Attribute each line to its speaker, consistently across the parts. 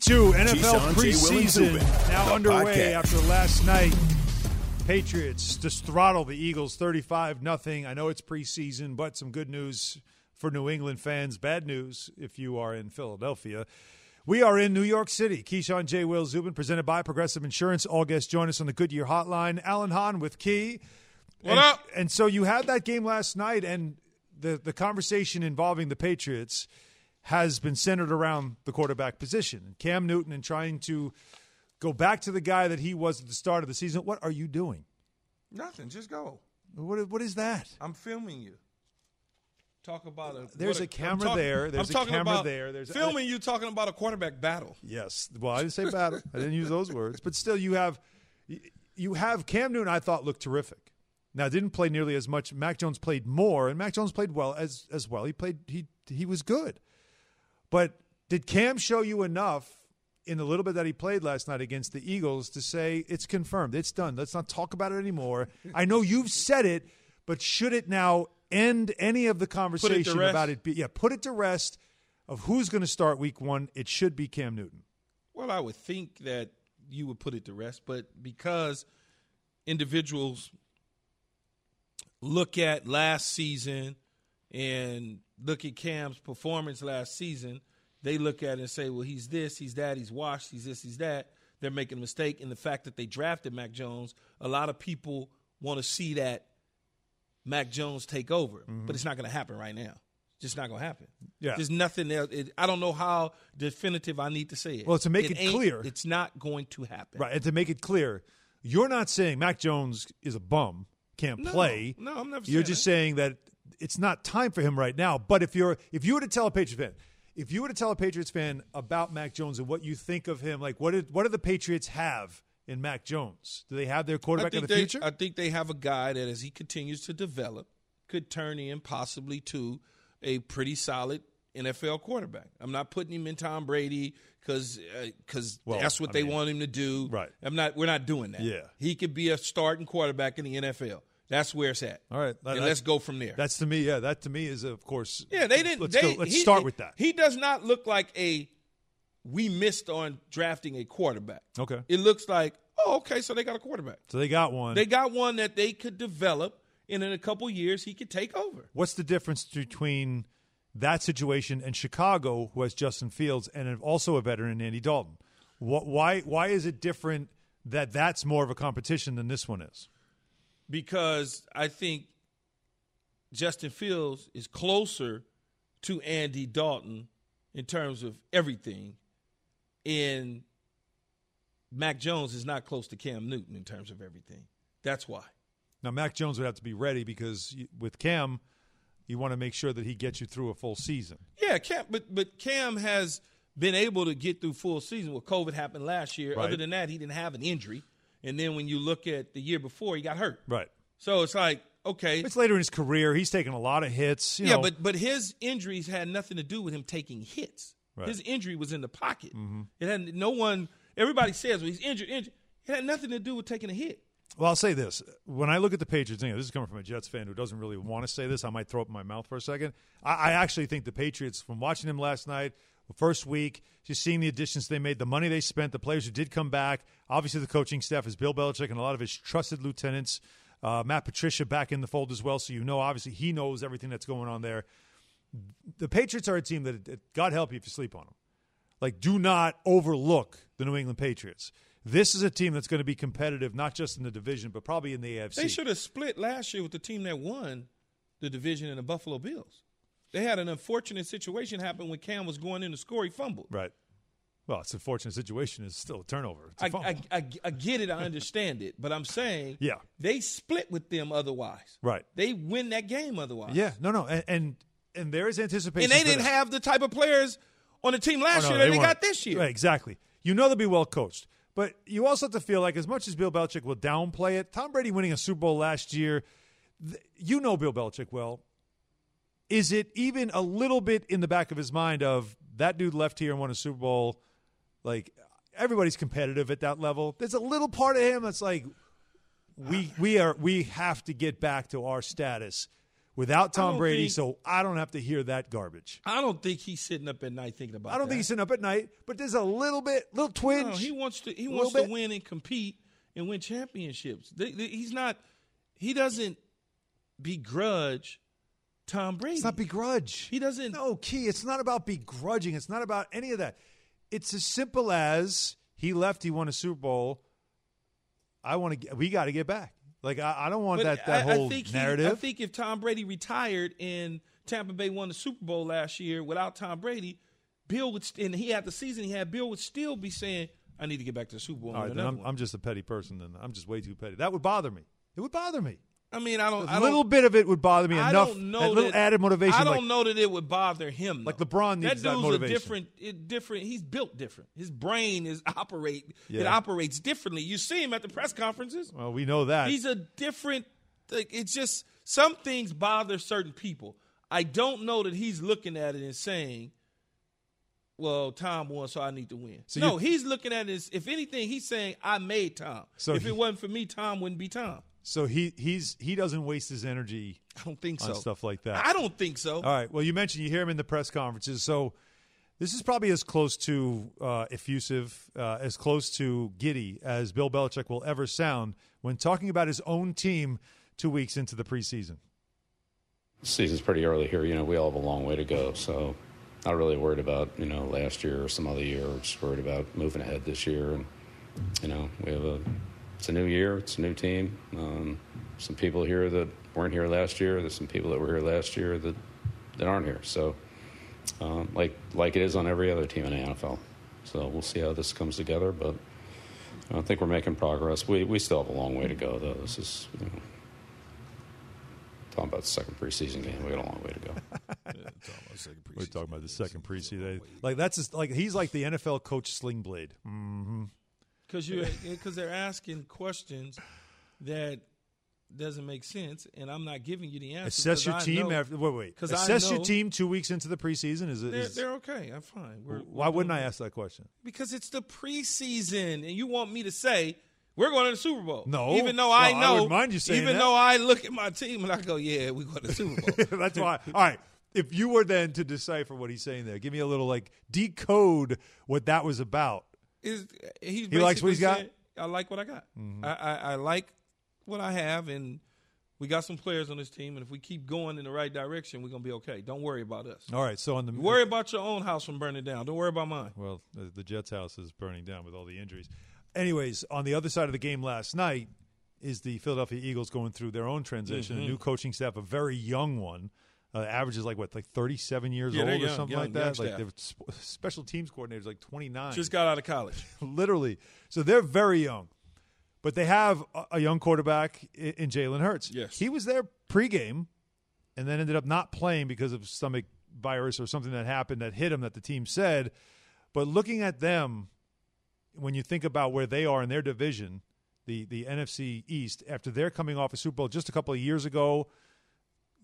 Speaker 1: Two NFL
Speaker 2: Keyshawn, J. Will, and
Speaker 1: preseason now
Speaker 2: the
Speaker 1: underway
Speaker 2: podcast.
Speaker 1: after last night. Patriots just throttle the Eagles 35 nothing. I know it's preseason, but some good news for New England fans. Bad news if you are in Philadelphia. We are in New York City. Keyshawn J. Will Zubin, presented by Progressive Insurance. All guests join us on the Goodyear Hotline. Alan Hahn with Key.
Speaker 3: What
Speaker 1: and,
Speaker 3: up?
Speaker 1: And so you had that game last night, and the the conversation involving the Patriots has been centered around the quarterback position. Cam Newton and trying to go back to the guy that he was at the start of the season. What are you doing?
Speaker 3: Nothing. Just go.
Speaker 1: What what is that?
Speaker 3: I'm filming you. Talk about a.
Speaker 1: There's
Speaker 3: what
Speaker 1: a camera
Speaker 3: talking-
Speaker 1: there. There's
Speaker 3: I'm
Speaker 1: a camera
Speaker 3: about
Speaker 1: there. There's-
Speaker 3: filming you talking about a quarterback battle.
Speaker 1: Yes. Well, I didn't say battle. I didn't use those words. But still, you have you have Cam Newton. I thought looked terrific. Now didn't play nearly as much. Mac Jones played more, and Mac Jones played well as as well. He played. He he was good. But did Cam show you enough in the little bit that he played last night against the Eagles to say it's confirmed, it's done? Let's not talk about it anymore. I know you've said it, but should it now end any of the conversation
Speaker 3: rest?
Speaker 1: about it? Be, yeah, put it to rest. Of who's going to start Week One? It should be Cam Newton.
Speaker 3: Well, I would think that you would put it to rest, but because individuals look at last season and look at Cam's performance last season, they look at it and say, well, he's this, he's that, he's washed, he's this, he's that. They're making a mistake in the fact that they drafted Mac Jones. A lot of people want to see that Mac Jones take over, mm-hmm. but it's not going to happen right now. Just not going to happen.
Speaker 1: Yeah.
Speaker 3: There's nothing else. It, I don't know how definitive I need to say it.
Speaker 1: Well, to make it
Speaker 3: ain't-
Speaker 1: clear-
Speaker 3: it's not going to happen.
Speaker 1: Right, and to make it clear, you're not saying Mac Jones is a bum, can't
Speaker 3: No,
Speaker 1: play.
Speaker 3: no, I'm never
Speaker 1: You're just
Speaker 3: that.
Speaker 1: saying that it's not time for him right now. But if you're if you were to tell a Patriots fan, if you were to tell a Patriots fan about Mac Jones and what you think of him, like what did what do the Patriots have in Mac Jones? Do they have their quarterback in the
Speaker 3: they,
Speaker 1: future?
Speaker 3: I think they have a guy that, as he continues to develop, could turn in possibly to a pretty solid NFL quarterback. I'm not putting him in Tom Brady because because uh,
Speaker 1: Well,
Speaker 3: that's what
Speaker 1: I
Speaker 3: they
Speaker 1: mean,
Speaker 3: want him to do.
Speaker 1: right.
Speaker 3: I'm not. We're not doing that.
Speaker 1: Yeah.
Speaker 3: He could be a starting quarterback in the NFL. That's where it's at.
Speaker 1: All right, that-
Speaker 3: let's go from there.
Speaker 1: That's to me, yeah. That to me is of course.
Speaker 3: Yeah, they didn't.
Speaker 1: Let's
Speaker 3: they,
Speaker 1: go, let's
Speaker 3: he-
Speaker 1: start with that.
Speaker 3: He does not look like a. We missed on drafting a quarterback.
Speaker 1: Okay.
Speaker 3: It looks like oh, okay, so they got a quarterback.
Speaker 1: so they got one.
Speaker 3: They got one that they could develop, and in a couple years he could take over.
Speaker 1: What's the difference between that situation and Chicago, who has Justin Fields and also a veteran, Andy Dalton? What, why why is it different that that's more of a competition than this one is?
Speaker 3: Because I think Justin Fields is closer to Andy Dalton in terms of everything, and Mac Jones is not close to Cam Newton in terms of everything. That's why.
Speaker 1: Now, Mac Jones would have to be ready because with Cam, you want to make sure that he gets you through a full season.
Speaker 3: Yeah, Cam, but but Cam has been able to get through full season. Well, COVID happened last year.
Speaker 1: Right.
Speaker 3: Other than that, he didn't have an injury. And then when you look at the year before, he got hurt.
Speaker 1: Right.
Speaker 3: So it's like, okay,
Speaker 1: It's later in his career. He's taken a lot of hits. You
Speaker 3: yeah,
Speaker 1: know.
Speaker 3: but but his injuries had nothing to do with him taking hits.
Speaker 1: Right. Mm-hmm.
Speaker 3: His injury was in the pocket. It had no one. Everybody says, well, he's injured, injured. It had nothing to do with taking a hit.
Speaker 1: Well, I'll say this: when I look at the Patriots, you know, this is coming from a Jets fan who doesn't really want to say this. I might throw up my mouth for a second. I, I actually think the Patriots, from watching them last night, first week, just seeing the additions they made, the money they spent, the players who did come back. Obviously, the coaching staff is Bill Belichick and a lot of his trusted lieutenants. Uh, Matt Patricia back in the fold as well, so you know, obviously, he knows everything that's going on there. The Patriots are a team that, God help you if you sleep on them. Like, do not overlook the New England Patriots. This is a team that's going to be competitive, not just in the division, but probably in the AFC.
Speaker 3: They should have split last year with the team that won the division in the Buffalo Bills. They had an unfortunate situation happen when Cam was going in to score. He fumbled.
Speaker 1: Right. Well, it's a fortunate situation. It's still a turnover. It's a
Speaker 3: I,
Speaker 1: fumble.
Speaker 3: I, I, I get it. I understand it. But I'm saying
Speaker 1: Yeah.
Speaker 3: they split with them otherwise.
Speaker 1: Right.
Speaker 3: They win that game otherwise.
Speaker 1: yeah, no, no, and and, and there is anticipation.
Speaker 3: And they didn't
Speaker 1: that.
Speaker 3: have the type of players on the team last
Speaker 1: Oh, no,
Speaker 3: year that they
Speaker 1: weren't.
Speaker 3: got this year.
Speaker 1: Right, exactly. You know they'll be well coached, but you also have to feel like as much as Bill Belichick will downplay it, Tom Brady winning a Super Bowl last year, you know Bill Belichick well. Is it even a little bit in the back of his mind of that dude left here and won a Super Bowl? Like everybody's competitive at that level. There's a little part of him that's like, we we are we have to get back to our status without Tom Brady,
Speaker 3: think-
Speaker 1: so I don't have to hear that garbage.
Speaker 3: I don't think he's sitting up at night thinking about.
Speaker 1: I don't
Speaker 3: that.
Speaker 1: think he's sitting up at night, but there's a little bit, little twinge.
Speaker 3: No, he wants to. He wants
Speaker 1: bit.
Speaker 3: to win and compete and win championships. They- they- he's not. He doesn't begrudge Tom Brady.
Speaker 1: it's not begrudge.
Speaker 3: He doesn't.
Speaker 1: No, Key, it's not about begrudging. It's not about any of that. It's as simple as he left, he won a Super Bowl. I want to. get We got to get back. Like I, I don't want
Speaker 3: But
Speaker 1: that that
Speaker 3: I,
Speaker 1: whole
Speaker 3: I think he-
Speaker 1: narrative.
Speaker 3: I think if Tom Brady retired and Tampa Bay won the Super Bowl last year without Tom Brady, Bill would st- and he had the season he had. Bill would still be saying, "I need to get back to the Super Bowl."
Speaker 1: All right, then I'm. I'm just a petty person. Then I'm just way too petty. That would bother me. It would bother me.
Speaker 3: I mean, I don't. I
Speaker 1: A little
Speaker 3: don't,
Speaker 1: bit of it would bother me
Speaker 3: I
Speaker 1: enough.
Speaker 3: don't know
Speaker 1: that little
Speaker 3: that-
Speaker 1: added motivation.
Speaker 3: I don't
Speaker 1: like,
Speaker 3: know that it would bother him.
Speaker 1: Like
Speaker 3: though.
Speaker 1: LeBron needs
Speaker 3: that
Speaker 1: that
Speaker 3: dude's
Speaker 1: motivation.
Speaker 3: a different. It different. He's built different. His brain is operate. It operates differently. You see him at the press conferences.
Speaker 1: Well, we know that.
Speaker 3: He's a different. Like, it's just some things bother certain people. I don't know that he's looking at it and saying, "Well, Tom won, so I need to win."
Speaker 1: So
Speaker 3: no, he's looking at it as if anything, he's saying, "I made Tom.
Speaker 1: So
Speaker 3: if
Speaker 1: he-
Speaker 3: it wasn't for me, Tom wouldn't be Tom."
Speaker 1: So he he's he doesn't waste his energy
Speaker 3: I don't think
Speaker 1: on
Speaker 3: so.
Speaker 1: stuff like that.
Speaker 3: I don't think so.
Speaker 1: All right. Well, you mentioned you hear him in the press conferences, so this is probably as close to uh, effusive, uh, as close to giddy as Bill Belichick will ever sound when talking about his own team two weeks into the preseason.
Speaker 2: season's pretty early here. You know, we all have a long way to go. So, not really worried about you know last year or some other year. We're just worried about moving ahead this year. And you know, we have a it's a new year. It's a new team. Um, some people here that weren't here last year. There's some people that were here last year that that aren't here. So, um, like like it is on every other team in the NFL. So we'll see how this comes together, but. I think we're making progress. We we still have a long way to go, though. This is you know, talking about the second preseason game. We got a long way to go.
Speaker 1: We're talking about the second preseason. Like that's just, like he's like the NFL coach Slingblade.
Speaker 3: Because you because they're asking questions that doesn't make sense, and I'm not giving you the answer.
Speaker 1: Assess your team
Speaker 3: Know,
Speaker 1: after wait wait.
Speaker 3: I
Speaker 1: Assess your
Speaker 3: know-
Speaker 1: team two weeks into the preseason. Is it?
Speaker 3: they're,
Speaker 1: Is,
Speaker 3: they're okay. I'm fine. We're,
Speaker 1: why
Speaker 3: we're
Speaker 1: wouldn't I ask that question?
Speaker 3: Because it's the preseason, and you want me to say we're going to the Super Bowl.
Speaker 1: No.
Speaker 3: even though I
Speaker 1: Well, I
Speaker 3: know,
Speaker 1: wouldn't mind you saying
Speaker 3: even
Speaker 1: that.
Speaker 3: though I look at my team and I go, "Yeah, we going to the Super Bowl."
Speaker 1: That's why. All right. If you were then to decipher what he's saying there, give me a little like decode what that was about.
Speaker 3: Is he's
Speaker 1: He likes what he's got? Mm-hmm.
Speaker 3: I like what I got. I, I, I like what I have, and we got some players on this team. And if we keep going in the right direction, we're gonna be okay. Don't worry about us.
Speaker 1: All right. So on the
Speaker 3: Worry about your own house from burning down. Don't worry about mine.
Speaker 1: well, the, the Jets' house is burning down with all the injuries. Anyways, on the other side of the game last night is the Philadelphia Eagles going through their own transition,
Speaker 3: Mm-hmm.
Speaker 1: a new coaching staff, a very young one. Uh, average is like what, like thirty-seven years
Speaker 3: Yeah,
Speaker 1: old
Speaker 3: they're
Speaker 1: or something
Speaker 3: young,
Speaker 1: like that.
Speaker 3: young
Speaker 1: like
Speaker 3: staff.
Speaker 1: they were sp- special teams coordinators, like twenty-nine.
Speaker 3: Just got out of college.
Speaker 1: literally. So they're very young, but they have a, a young quarterback in, in Jalen Hurts.
Speaker 3: Yes.
Speaker 1: he was there pregame, and then ended up not playing because of stomach virus or something that happened that hit him that the team said. But looking at them, when you think about where they are in their division, the the NFC East, after they're coming off a Super Bowl just a couple of years ago,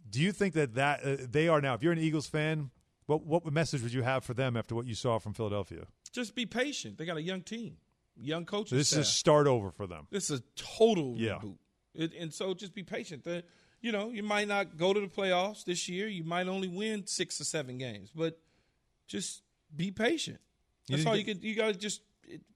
Speaker 1: do you think that that uh, they are now? If you're an Eagles fan, what what message would you have for them after what you saw from Philadelphia?
Speaker 3: Just be patient. They got a young team, young coaches.
Speaker 1: This is a start over for them.
Speaker 3: This is a total
Speaker 1: Yeah.
Speaker 3: reboot. It, and so just be patient. The, you know, you might not go to the playoffs this year. You might only win six or seven games, but just be patient. That's
Speaker 1: didn't
Speaker 3: all
Speaker 1: get-
Speaker 3: you could. You got to just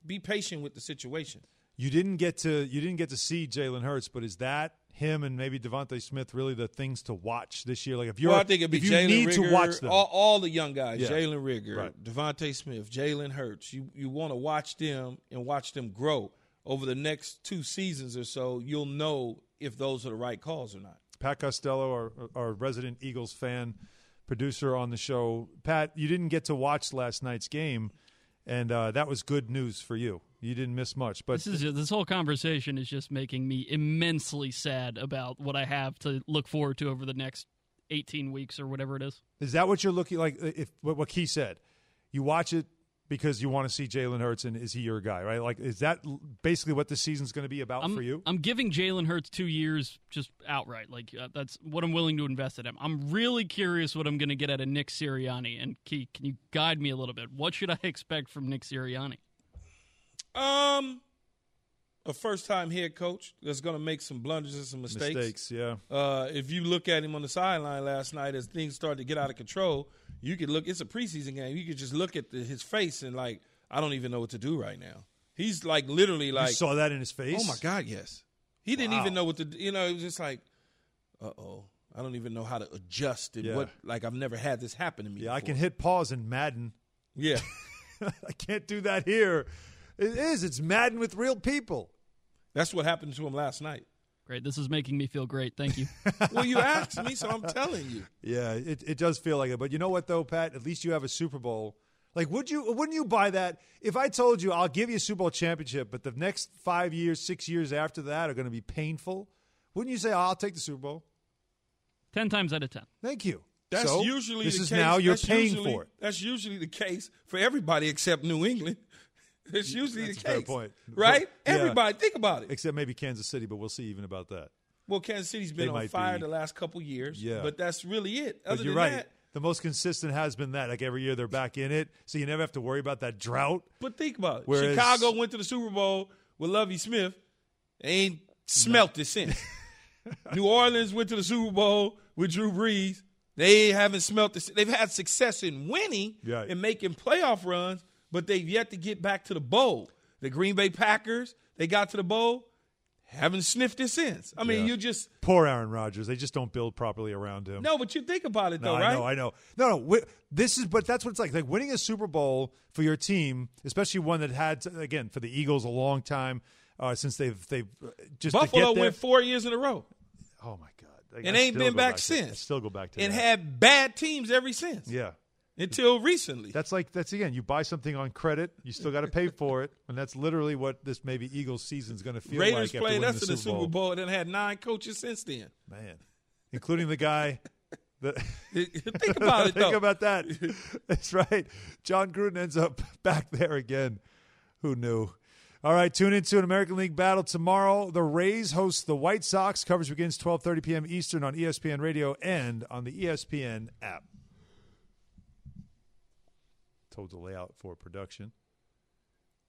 Speaker 3: be patient with the situation.
Speaker 1: You didn't get to you didn't get to see Jalen Hurts, but is that him and maybe DeVonta Smith really the things to watch this year? Like if you're
Speaker 3: well, I think it'd be Jalen
Speaker 1: need
Speaker 3: Reagor,
Speaker 1: to watch them,
Speaker 3: All, all the young guys,
Speaker 1: Yeah.
Speaker 3: Jalen Reagor,
Speaker 1: Right.
Speaker 3: DeVonta Smith, Jalen Hurts. You you want to watch them and watch them grow over the next two seasons or so. You'll know if those are the right calls or not.
Speaker 1: Pat Costello, our, our resident Eagles fan, producer on the show. Pat, you didn't get to watch last night's game, and uh, that was good news for you. You didn't miss much, but
Speaker 4: This is this whole conversation is just making me immensely sad about what I have to look forward to over the next 18 weeks or whatever it is.
Speaker 1: is that what you're looking like? If what, what Key said, you watch it because you want to see Jalen Hurts, and is he your guy? Right? Like, is that basically what the season's going to be about
Speaker 4: I'm,
Speaker 1: for you?
Speaker 4: I'm giving Jalen Hurts two years just outright. Like uh, that's what I'm willing to invest in him. I'm really curious what I'm going to get out of Nick Sirianni. And Key, can you guide me a little bit? What should I expect from Nick Sirianni?
Speaker 3: Um, a first time head coach that's going to make some blunders and some mistakes.
Speaker 1: Mistakes, yeah.
Speaker 3: Uh, if you look at him on the sideline last night as things started to get out of control, you could look. It's a preseason game. You could just look at the, his face and like, I don't even know what to do right now. He's like literally like,
Speaker 1: you saw that in his face.
Speaker 3: oh my god, yes. He didn't
Speaker 1: Wow.
Speaker 3: even know what to. do. You know, it was just like, uh oh, I don't even know how to adjust and
Speaker 1: Yeah.
Speaker 3: what. Like I've never had this happen to me.
Speaker 1: Yeah, I can hit pause in Madden.
Speaker 3: Yeah.
Speaker 1: I can't do that here. It is. It's Madden with real people.
Speaker 3: That's what happened to him last night.
Speaker 4: Great. This is making me feel great. Thank you.
Speaker 3: Well, you asked me, so I'm telling you.
Speaker 1: Yeah, it, it does feel like it. But you know what though, Pat? At least you have a Super Bowl. Like, would you? Wouldn't you buy that if I told you I'll give you a Super Bowl championship, but the next five years, six years after that are going to be painful? Wouldn't you say oh, I'll take the Super Bowl?
Speaker 4: ten times out of ten.
Speaker 1: Thank you.
Speaker 3: That's
Speaker 1: So,
Speaker 3: usually
Speaker 1: this
Speaker 3: the
Speaker 1: is
Speaker 3: case.
Speaker 1: now you're
Speaker 3: That's
Speaker 1: paying
Speaker 3: usually-
Speaker 1: for it.
Speaker 3: That's usually the case for everybody except New England. That's usually
Speaker 1: That's
Speaker 3: the case,
Speaker 1: point.
Speaker 3: right? Everybody, think about it.
Speaker 1: Except maybe Kansas City, but we'll see even about that.
Speaker 3: Well, Kansas City's been on fire
Speaker 1: be-
Speaker 3: the last couple years,
Speaker 1: Yeah.
Speaker 3: but that's really it.
Speaker 1: But you're
Speaker 3: than
Speaker 1: right.
Speaker 3: that,
Speaker 1: The most consistent has been that. Like every year they're back in it, so you never have to worry about that drought.
Speaker 3: but think about it.
Speaker 1: Whereas-
Speaker 3: Chicago went to the Super Bowl with Lovie Smith, They ain't smelt it since. New Orleans went to the Super Bowl with Drew Brees. They haven't smelt this. They've had success in winning
Speaker 1: Right.
Speaker 3: and making playoff runs, but they've yet to get back to the bowl. The Green Bay Packers, they got to the bowl, haven't sniffed it since. I mean,
Speaker 1: Yeah.
Speaker 3: you just
Speaker 1: Poor Aaron Rodgers. They just don't build properly around him.
Speaker 3: no, but you think about it
Speaker 1: No,
Speaker 3: though,
Speaker 1: I
Speaker 3: right?
Speaker 1: know, I know. No, no. wi- This is, but that's what it's like. Like winning a Super Bowl for your team, especially one that had again for the Eagles a long time uh, since they've they've uh, just to
Speaker 3: Buffalo
Speaker 1: get there.
Speaker 3: went four years in a row
Speaker 1: oh my god, Like,
Speaker 3: and
Speaker 1: I
Speaker 3: ain't been back
Speaker 1: to-
Speaker 3: since.
Speaker 1: I still go back to
Speaker 3: and
Speaker 1: that.
Speaker 3: had bad teams ever since
Speaker 1: yeah.
Speaker 3: Until recently.
Speaker 1: That's like that's again. You buy something on credit, you still got to pay for it, and that's literally what this maybe Eagles season is going to feel
Speaker 3: Raiders
Speaker 1: like.
Speaker 3: played us
Speaker 1: the
Speaker 3: in the Super
Speaker 1: Bowl.
Speaker 3: And then had nine coaches since then.
Speaker 1: man, including the guy. that
Speaker 3: Think about it
Speaker 1: Think
Speaker 3: though.
Speaker 1: about that. That's right. Jon Gruden ends up back there again. Who knew? All right, tune into an American League battle tomorrow. The Rays host the White Sox. Coverage begins 12:30 p.m. Eastern on ESPN Radio and on the ESPN app. Told to lay out for production,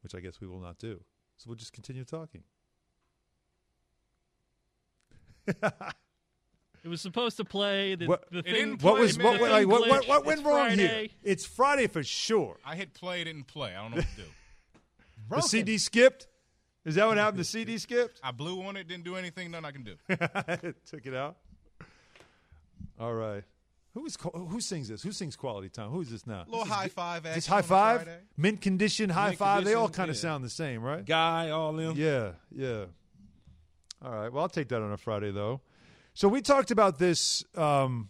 Speaker 1: which I guess we will not do. So we'll just continue talking.
Speaker 4: It was supposed to play. The,
Speaker 1: What-
Speaker 4: the thing.
Speaker 5: didn't
Speaker 1: What was what, what, like, what, what, what
Speaker 4: It's
Speaker 1: went wrong here?
Speaker 4: Friday.
Speaker 1: It's Friday for sure.
Speaker 5: I hit play, didn't play. I don't know what to do.
Speaker 1: The CD skipped. Is that what happened? The CD skipped.
Speaker 5: I blew on it, didn't do anything, nothing I can do.
Speaker 1: Took it out. All right. Who is who sings this? Who sings Quality Time? Who is this now?
Speaker 5: A little high five.
Speaker 1: This high five, mint condition, high
Speaker 3: Mint
Speaker 1: five. They all kind of
Speaker 3: yeah.
Speaker 1: sound the same, right?
Speaker 3: Guy, all them.
Speaker 1: Yeah, yeah. All right. Well, I'll take that on a Friday though. So we talked about this um,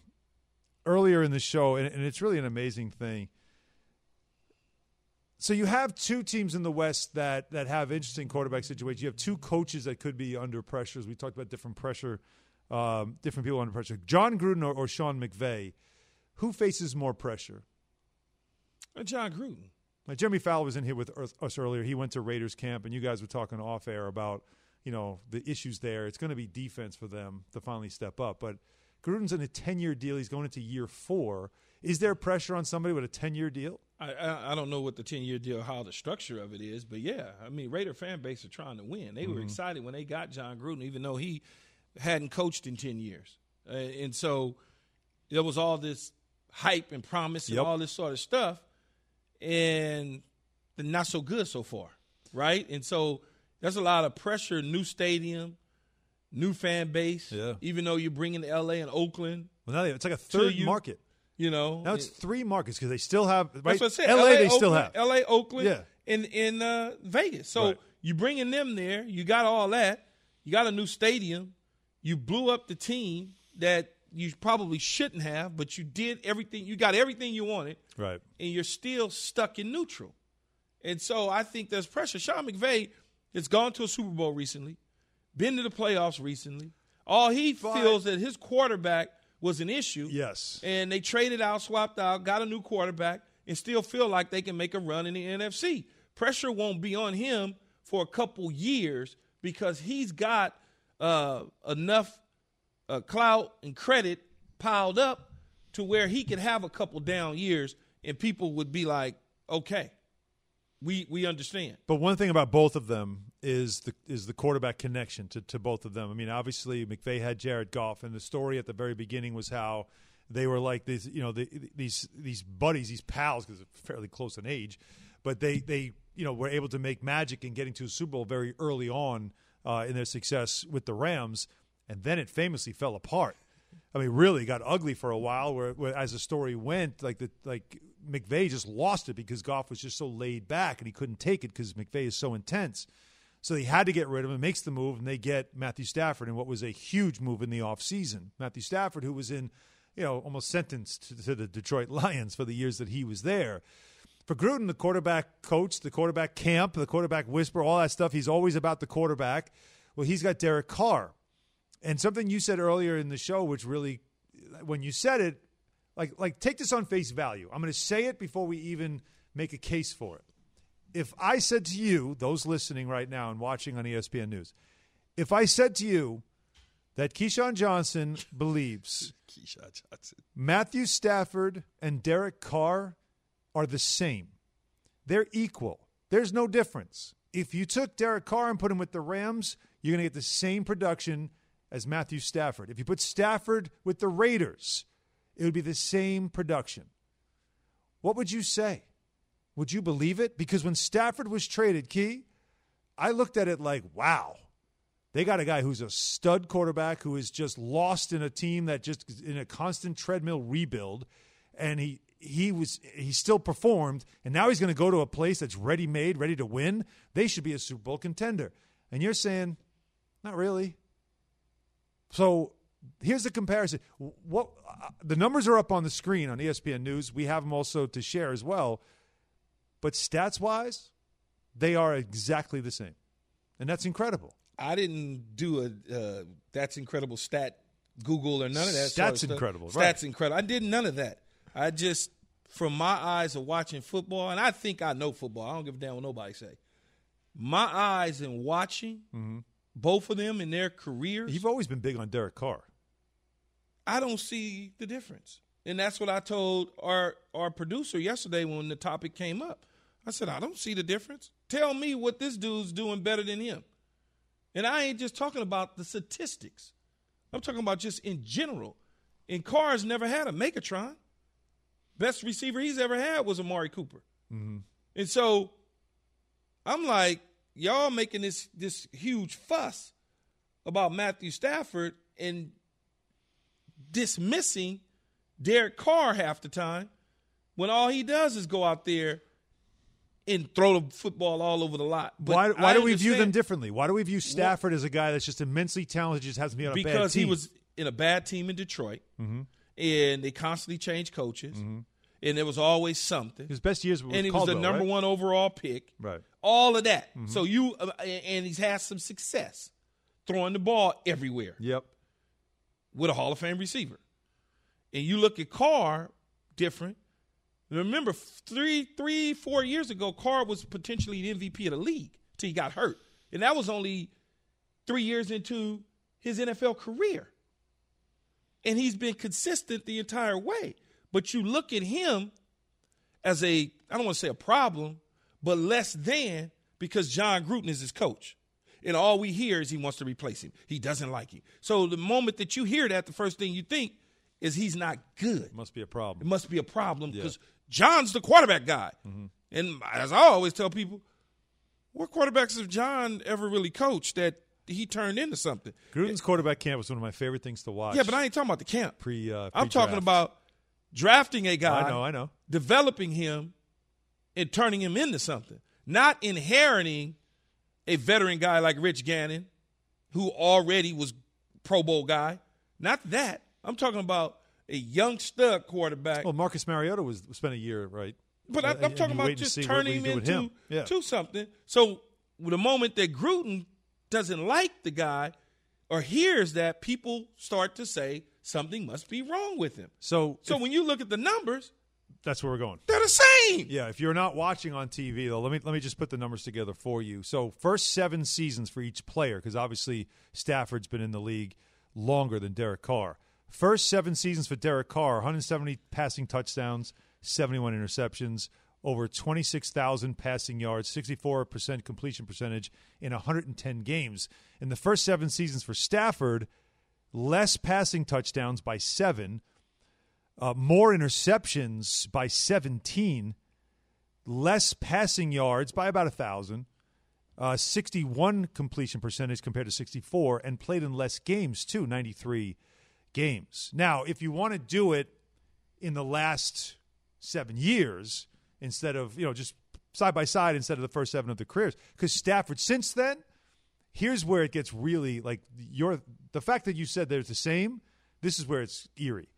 Speaker 1: earlier in the show, and, and it's really an amazing thing. So you have two teams in the West that that have interesting quarterback situations. You have two coaches that could be under pressure. As we talked about different pressure, um, different people under pressure. Jon Gruden or, or Sean McVay, who faces more pressure?
Speaker 3: Uh, Jon Gruden.
Speaker 1: Like Jeremy Fowler was in here with us- earlier. He went to Raiders camp, and you guys were talking off air about you know the issues there. It's going to be defense for them to finally step up. But Gruden's in a ten year deal. He's going into year four. Is there pressure on somebody with a ten year deal?
Speaker 3: I, I I don't know what the ten year deal, how the structure of it is, but yeah, I mean Raider fan base are trying to win. They
Speaker 1: Mm-hmm.
Speaker 3: were excited when they got Jon Gruden, even though he hadn't coached in ten years, uh, and so there was all this hype and promise and
Speaker 1: Yep.
Speaker 3: all this sort of stuff, and the not so good so far, right? And so there's a lot of pressure. New stadium, new fan base.
Speaker 1: Yeah.
Speaker 3: Even though you're bringing L.A. and Oakland,
Speaker 1: Well, now they, it's like a third
Speaker 3: you-
Speaker 1: market.
Speaker 3: you know
Speaker 1: Now it's three markets because they still have right.
Speaker 3: That's what I said.
Speaker 1: LA, they still have.
Speaker 3: LA, Oakland,
Speaker 1: Yeah.
Speaker 3: in in uh, Vegas. So
Speaker 1: Right.
Speaker 3: you bringing them there. You got all that. You got a new stadium. You blew up the team that you probably shouldn't have, but you did everything. You got everything you wanted,
Speaker 1: Right.
Speaker 3: and you're still stuck in neutral. And so I think there's pressure. Sean McVay has gone to a Super Bowl recently, been to the playoffs recently. All he feels that his quarterback was an issue
Speaker 1: Yes.
Speaker 3: and they traded out, swapped out, got a new quarterback, and still feel like they can make a run in the NFC. Pressure won't be on him for a couple years because he's got uh, enough uh, clout and credit piled up to where he could have a couple down years, and people would be like, "Okay, we we understand."
Speaker 1: But one thing about both of them is the is the quarterback connection to, to both of them. I mean, obviously McVay had Jared Goff, and the story at the very beginning was how they were like these, you know, the, these these buddies, these pals, because they're fairly close in age, but they they you know were able to make magic in getting to a Super Bowl very early on uh, in their success with the Rams, and then it famously fell apart. I mean, really got ugly for a while. Where, where as the story went, like the like McVay just lost it because Goff was just so laid back and he couldn't take it because McVay is so intense. So they had to get rid of him. Makes the move, and they get Matthew Stafford in what was a huge move in the offseason. Matthew Stafford, who was in, you know, almost sentenced to, to the Detroit Lions for the years that he was there. For Gruden, the quarterback coach, the quarterback camp, the quarterback whisper, all that stuff, he's always about the quarterback. Well, he's got Derek Carr. And something you said earlier in the show, which really, when you said it, like like take this on face value. I'm going to say it before we even make a case for it. If I said to you, those listening right now and watching on ESPN News, if I said to you that Keyshawn Johnson believes
Speaker 3: Keyshawn Johnson.
Speaker 1: Matthew Stafford and Derek Carr are the same. They're equal. There's no difference. If you took Derek Carr and put him with the Rams, you're going to get the same production as Matthew Stafford. If you put Stafford with the Raiders, it would be the same production. What would you say? Would you believe it? Because when Stafford was traded, Key, I looked at it like, wow, they got a guy who's a stud quarterback who is just lost in a team that just in a constant treadmill rebuild, and he he was he still performed, and now he's going to go to a place that's ready made, ready to win. They should be a Super Bowl contender, and you're saying, not really. So here's the comparison. What uh, the numbers are up on the screen on ESPN News. We have them also to share as well. But stats wise, they are exactly the same, and that's incredible.
Speaker 3: I didn't do a uh, that's incredible stat Google or none of that. That's of stuff.
Speaker 1: incredible,
Speaker 3: Stats incredible. I did none of that. I just from my eyes of watching football, and I think I know football. I don't give a damn what nobody say. My eyes in watching mm-hmm. both of them in their careers,
Speaker 1: You've always been big on Derek Carr.
Speaker 3: I don't see the difference. And that's what I told our our producer yesterday when the topic came up. I said, I don't see the difference. Tell me what this dude's doing better than him. And I ain't just talking about the statistics. I'm talking about just in general. And Carr's never had a Megatron. Best receiver he's ever had was Amari Cooper. And so I'm like, y'all making this this huge fuss about Matthew Stafford and dismissing Derek Carr half the time when all he does is go out there and throw the football all over the lot. But
Speaker 1: why why do we view them differently? Why do we view Stafford as a guy that's just immensely talented, just has to be on a bad team?
Speaker 3: Because he was in a bad team in Detroit,
Speaker 1: Mm-hmm.
Speaker 3: And they constantly changed coaches, and there was always something.
Speaker 1: his best years. With
Speaker 3: and he was the number
Speaker 1: right?
Speaker 3: one overall pick.
Speaker 1: Right.
Speaker 3: All of that. So you uh, and he's had some success throwing the ball everywhere
Speaker 1: Yep.
Speaker 3: with a Hall of Fame receiver. And you look at Carr, different. Remember, three, three, four years ago, Carr was potentially the MVP of the league till he got hurt, and that was only three years into his NFL career. And he's been consistent the entire way. But you look at him as a, I don't want to say a problem, but less than because Jon Gruden is his coach. And all we hear is he wants to replace him. He doesn't like him. So the moment that you hear that, the first thing you think is he's not good.
Speaker 1: It Must be a problem.
Speaker 3: It must be a problem because Jon's the quarterback guy. Mm-hmm. And as I always tell people, what quarterbacks have Jon ever really coached that he turned into something?
Speaker 1: Gruden's quarterback camp was one of my favorite things to watch.
Speaker 3: Yeah, but I ain't talking about the camp.
Speaker 1: pre. Uh,
Speaker 3: I'm talking about drafting a guy,
Speaker 1: I know. I know.
Speaker 3: developing him, and turning him into something. Not inheriting a veteran guy like Rich Gannon, who already was Pro Bowl guy. Not that. I'm talking about a young stud quarterback.
Speaker 1: Well, Marcus Mariota was spent a year right.
Speaker 3: But I, I'm
Speaker 1: and
Speaker 3: talking about just turning him into
Speaker 1: Yeah.
Speaker 3: to something. So the moment that Gruden doesn't like the guy or hears that, people start to say something must be wrong with him.
Speaker 1: So,
Speaker 3: So
Speaker 1: if-
Speaker 3: when you look at the numbers,
Speaker 1: that's where we're going.
Speaker 3: they're the same.
Speaker 1: Yeah, if you're not watching on TV though, let me let me just put the numbers together for you. So, first 7 seasons for each player because obviously Stafford's been in the league longer than Derek Carr. First 7 seasons for Derek Carr, 170 passing touchdowns, 71 interceptions, over 26,000 passing yards, 64% completion percentage in 110 games. In the first seven seasons for Stafford, less passing touchdowns by seven, uh, more interceptions by 17, less passing yards by about a thousand, uh, 61 completion percentage compared to 64, and played in less games too, 93 games. Now, if you want to do it in the last seven years instead of you know just side by side instead of the first seven of the careers, because Stafford since then, here's where it gets really like your the fact that you said they're the same. This is where it's eerie.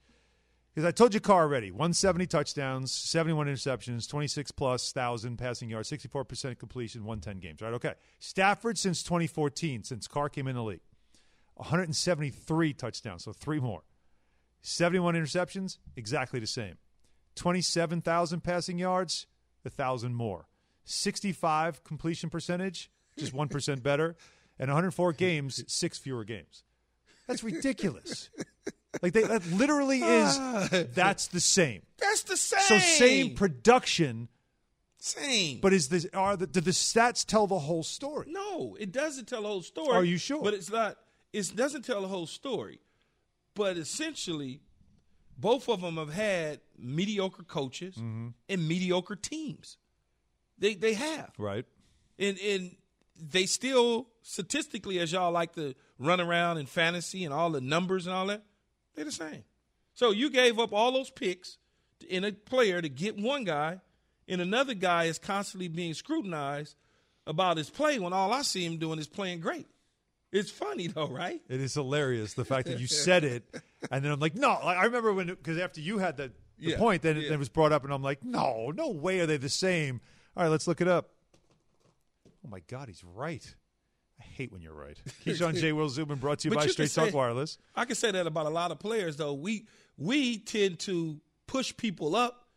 Speaker 1: Because I told you Carr already 170 touchdowns, 71 interceptions, 26 plus thousand passing yards, 64% completion, 110 games, right? Okay. Stafford since 2014, since Carr came in the league, 173 touchdowns, so three more. 71 interceptions, exactly the same. 27,000 passing yards, a 1,000 more. 65 completion percentage, just 1% better. And 104 games, six fewer games. That's ridiculous. Like they, that literally is. Ah. That's the same.
Speaker 3: That's the same.
Speaker 1: So same production,
Speaker 3: same.
Speaker 1: but is this are the do the stats tell the whole story?
Speaker 3: no, it doesn't tell the whole story.
Speaker 1: Are you sure?
Speaker 3: But it's not. It doesn't tell the whole story. But essentially, both of them have had mediocre coaches
Speaker 1: Mm-hmm.
Speaker 3: and mediocre teams. They they have.
Speaker 1: Right.
Speaker 3: and and they still statistically, as y'all like to run around in fantasy and all the numbers and all that, they're the same. So you gave up all those picks to in a player to get one guy, and another guy is constantly being scrutinized about his play when all I see him doing is playing great. It's funny though, right?
Speaker 1: It is hilarious the fact that you said it, and then I'm like, no. Like, I remember when because after you had the, the
Speaker 3: Yeah,
Speaker 1: point, then it,
Speaker 3: yeah.
Speaker 1: then it was brought up, and I'm like, no, no way are they the same. All right, let's look it up. Oh my God, he's right. I hate when you're right. Keyshawn J. Will Zubin brought to you
Speaker 3: But
Speaker 1: by
Speaker 3: you
Speaker 1: Straight Talk Wireless.
Speaker 3: I can say that about a lot of players though. We we tend to push people up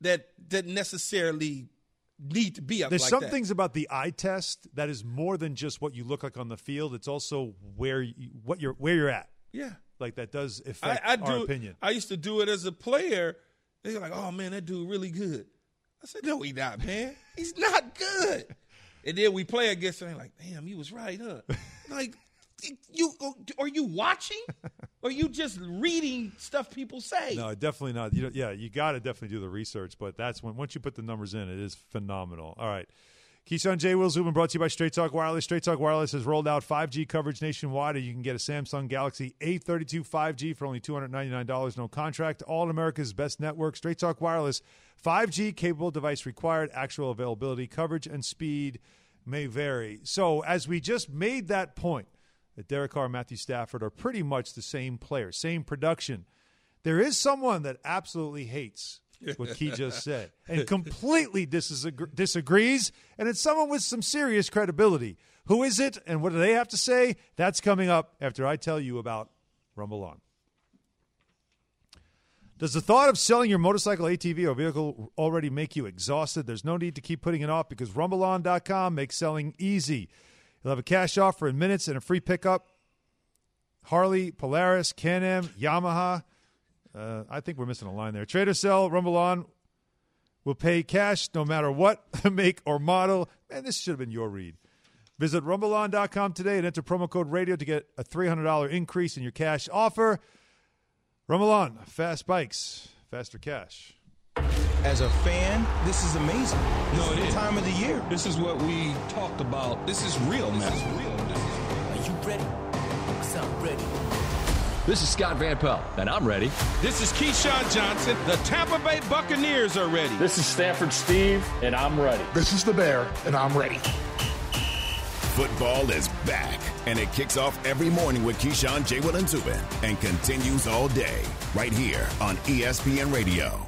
Speaker 3: that that necessarily need to be up.
Speaker 1: There's
Speaker 3: like
Speaker 1: some
Speaker 3: that.
Speaker 1: things about the eye test that is more than just what you look like on the field. It's also where you, what you're where you're at.
Speaker 3: Yeah.
Speaker 1: Like that does
Speaker 3: I,
Speaker 1: affect
Speaker 3: I
Speaker 1: our
Speaker 3: do.
Speaker 1: opinion.
Speaker 3: I used to do it as a player. They're like, "Oh man, that dude really good." I said, "No, he not, man. He's not good." And then we play against him. Like, "Damn, you was right, huh?" like, you oh, are you watching? or you just reading stuff people say?
Speaker 1: No, definitely not. You know, yeah, you got to definitely do the research, but that's when once you put the numbers in, it is phenomenal. All right. Keyshawn J. Will Zubin brought to you by Straight Talk Wireless. Straight Talk Wireless has rolled out 5G coverage nationwide, and you can get a Samsung Galaxy A32 5G for only $299, no contract. All America's best network. Straight Talk Wireless, 5G capable device required. Actual availability, coverage, and speed may vary. So, as we just made that point, that Derek Carr and Matthew Stafford are pretty much the same player, same production. There is someone that absolutely hates what Key just said and completely disagree- disagrees, and it's someone with some serious credibility. Who is it, and what do they have to say? That's coming up after I tell you about Rumble On. Does the thought of selling your motorcycle, ATV, or vehicle already make you exhausted? There's no need to keep putting it off because RumbleOn.com makes selling easy. You'll have a cash offer in minutes and a free pickup. Harley, Polaris, Can-Am, Yamaha. Uh, I think we're missing a line there. Trade or sell, Rumble On will pay cash no matter what make or model. Man, this should have been your read. Visit RumbleOn.com today and enter promo code radio to get a $300 increase in your cash offer. Rumble On, fast bikes, faster cash.
Speaker 6: As a fan, this is amazing. This
Speaker 7: No,
Speaker 6: is
Speaker 7: it
Speaker 6: the
Speaker 7: is.
Speaker 6: time of the year.
Speaker 7: This is what we talked about. This is real man. This is real now.
Speaker 8: Are you ready? Cause I'm ready.
Speaker 9: This is Scott Van Pelt, and I'm ready.
Speaker 3: This is Keyshawn Johnson. The Tampa Bay Buccaneers are ready.
Speaker 10: This is Stanford Steve, and I'm ready.
Speaker 11: This is the Bear, and I'm ready.
Speaker 12: Football is back, and it kicks off every morning with Keyshawn, J. Will, and Zubin, and continues all day right here on ESPN Radio.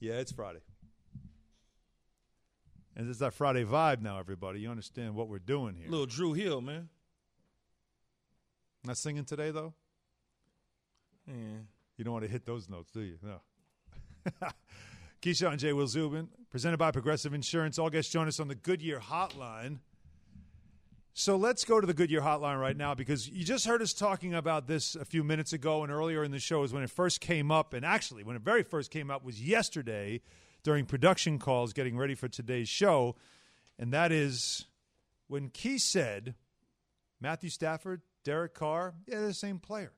Speaker 1: Yeah, it's Friday. And it's that Friday vibe now, everybody. You understand what we're doing here.
Speaker 3: Little Dru Hill, man.
Speaker 1: Not singing today, though?
Speaker 3: Yeah.
Speaker 1: You don't want to hit those notes, do you? No. Keyshawn J. Will Zubin, presented by Progressive Insurance. All guests join us on the Goodyear Hotline. So let's go to the Goodyear Hotline right now because you just heard us talking about this a few minutes ago and earlier in the show is when it first came up. And actually, when it very first came up was yesterday during production calls getting ready for today's show. And that is when Key said Matthew Stafford, Derek Carr, yeah, they're the same player.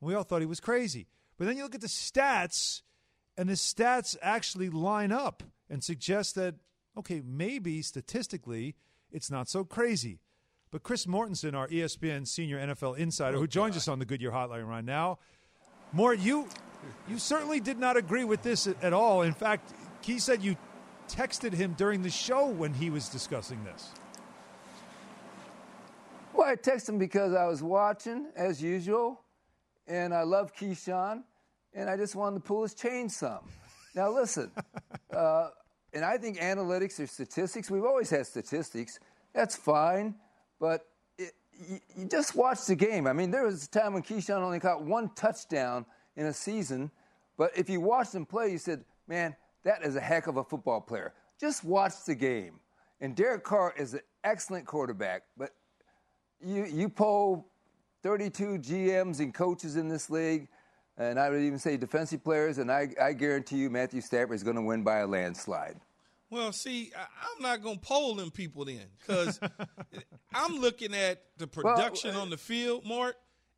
Speaker 1: We all thought he was crazy. But then you look at the stats, and the stats actually line up and suggest that, okay, maybe statistically it's not so crazy. But Chris Mortensen, our ESPN senior NFL insider,
Speaker 3: Oh,
Speaker 1: who joins us on the Goodyear Hotline right now, Mort, you you certainly did not agree with this at, at all. In fact, he said you texted him during the show when he was discussing this.
Speaker 13: Well, I texted him because I was watching as usual, and I love Keyshawn, and I just wanted to pull his chain some. Now, listen, uh, and I think analytics or statistics, we've always had statistics. That's fine, but it, you, you just watch the game. I mean, there was a time when Keyshawn only caught one touchdown in a season, but if you watched him play, you said, man, that is a heck of a football player. Just watch the game. And Derek Carr is an excellent quarterback, but you you poll 32 GMs and coaches in this league, and I would even say defensive players, and I, I guarantee you Matthew Stafford is going to win by a landslide.
Speaker 3: Well, see, I, I'm not going to poll them people then because I'm looking at the production on the field, Mort,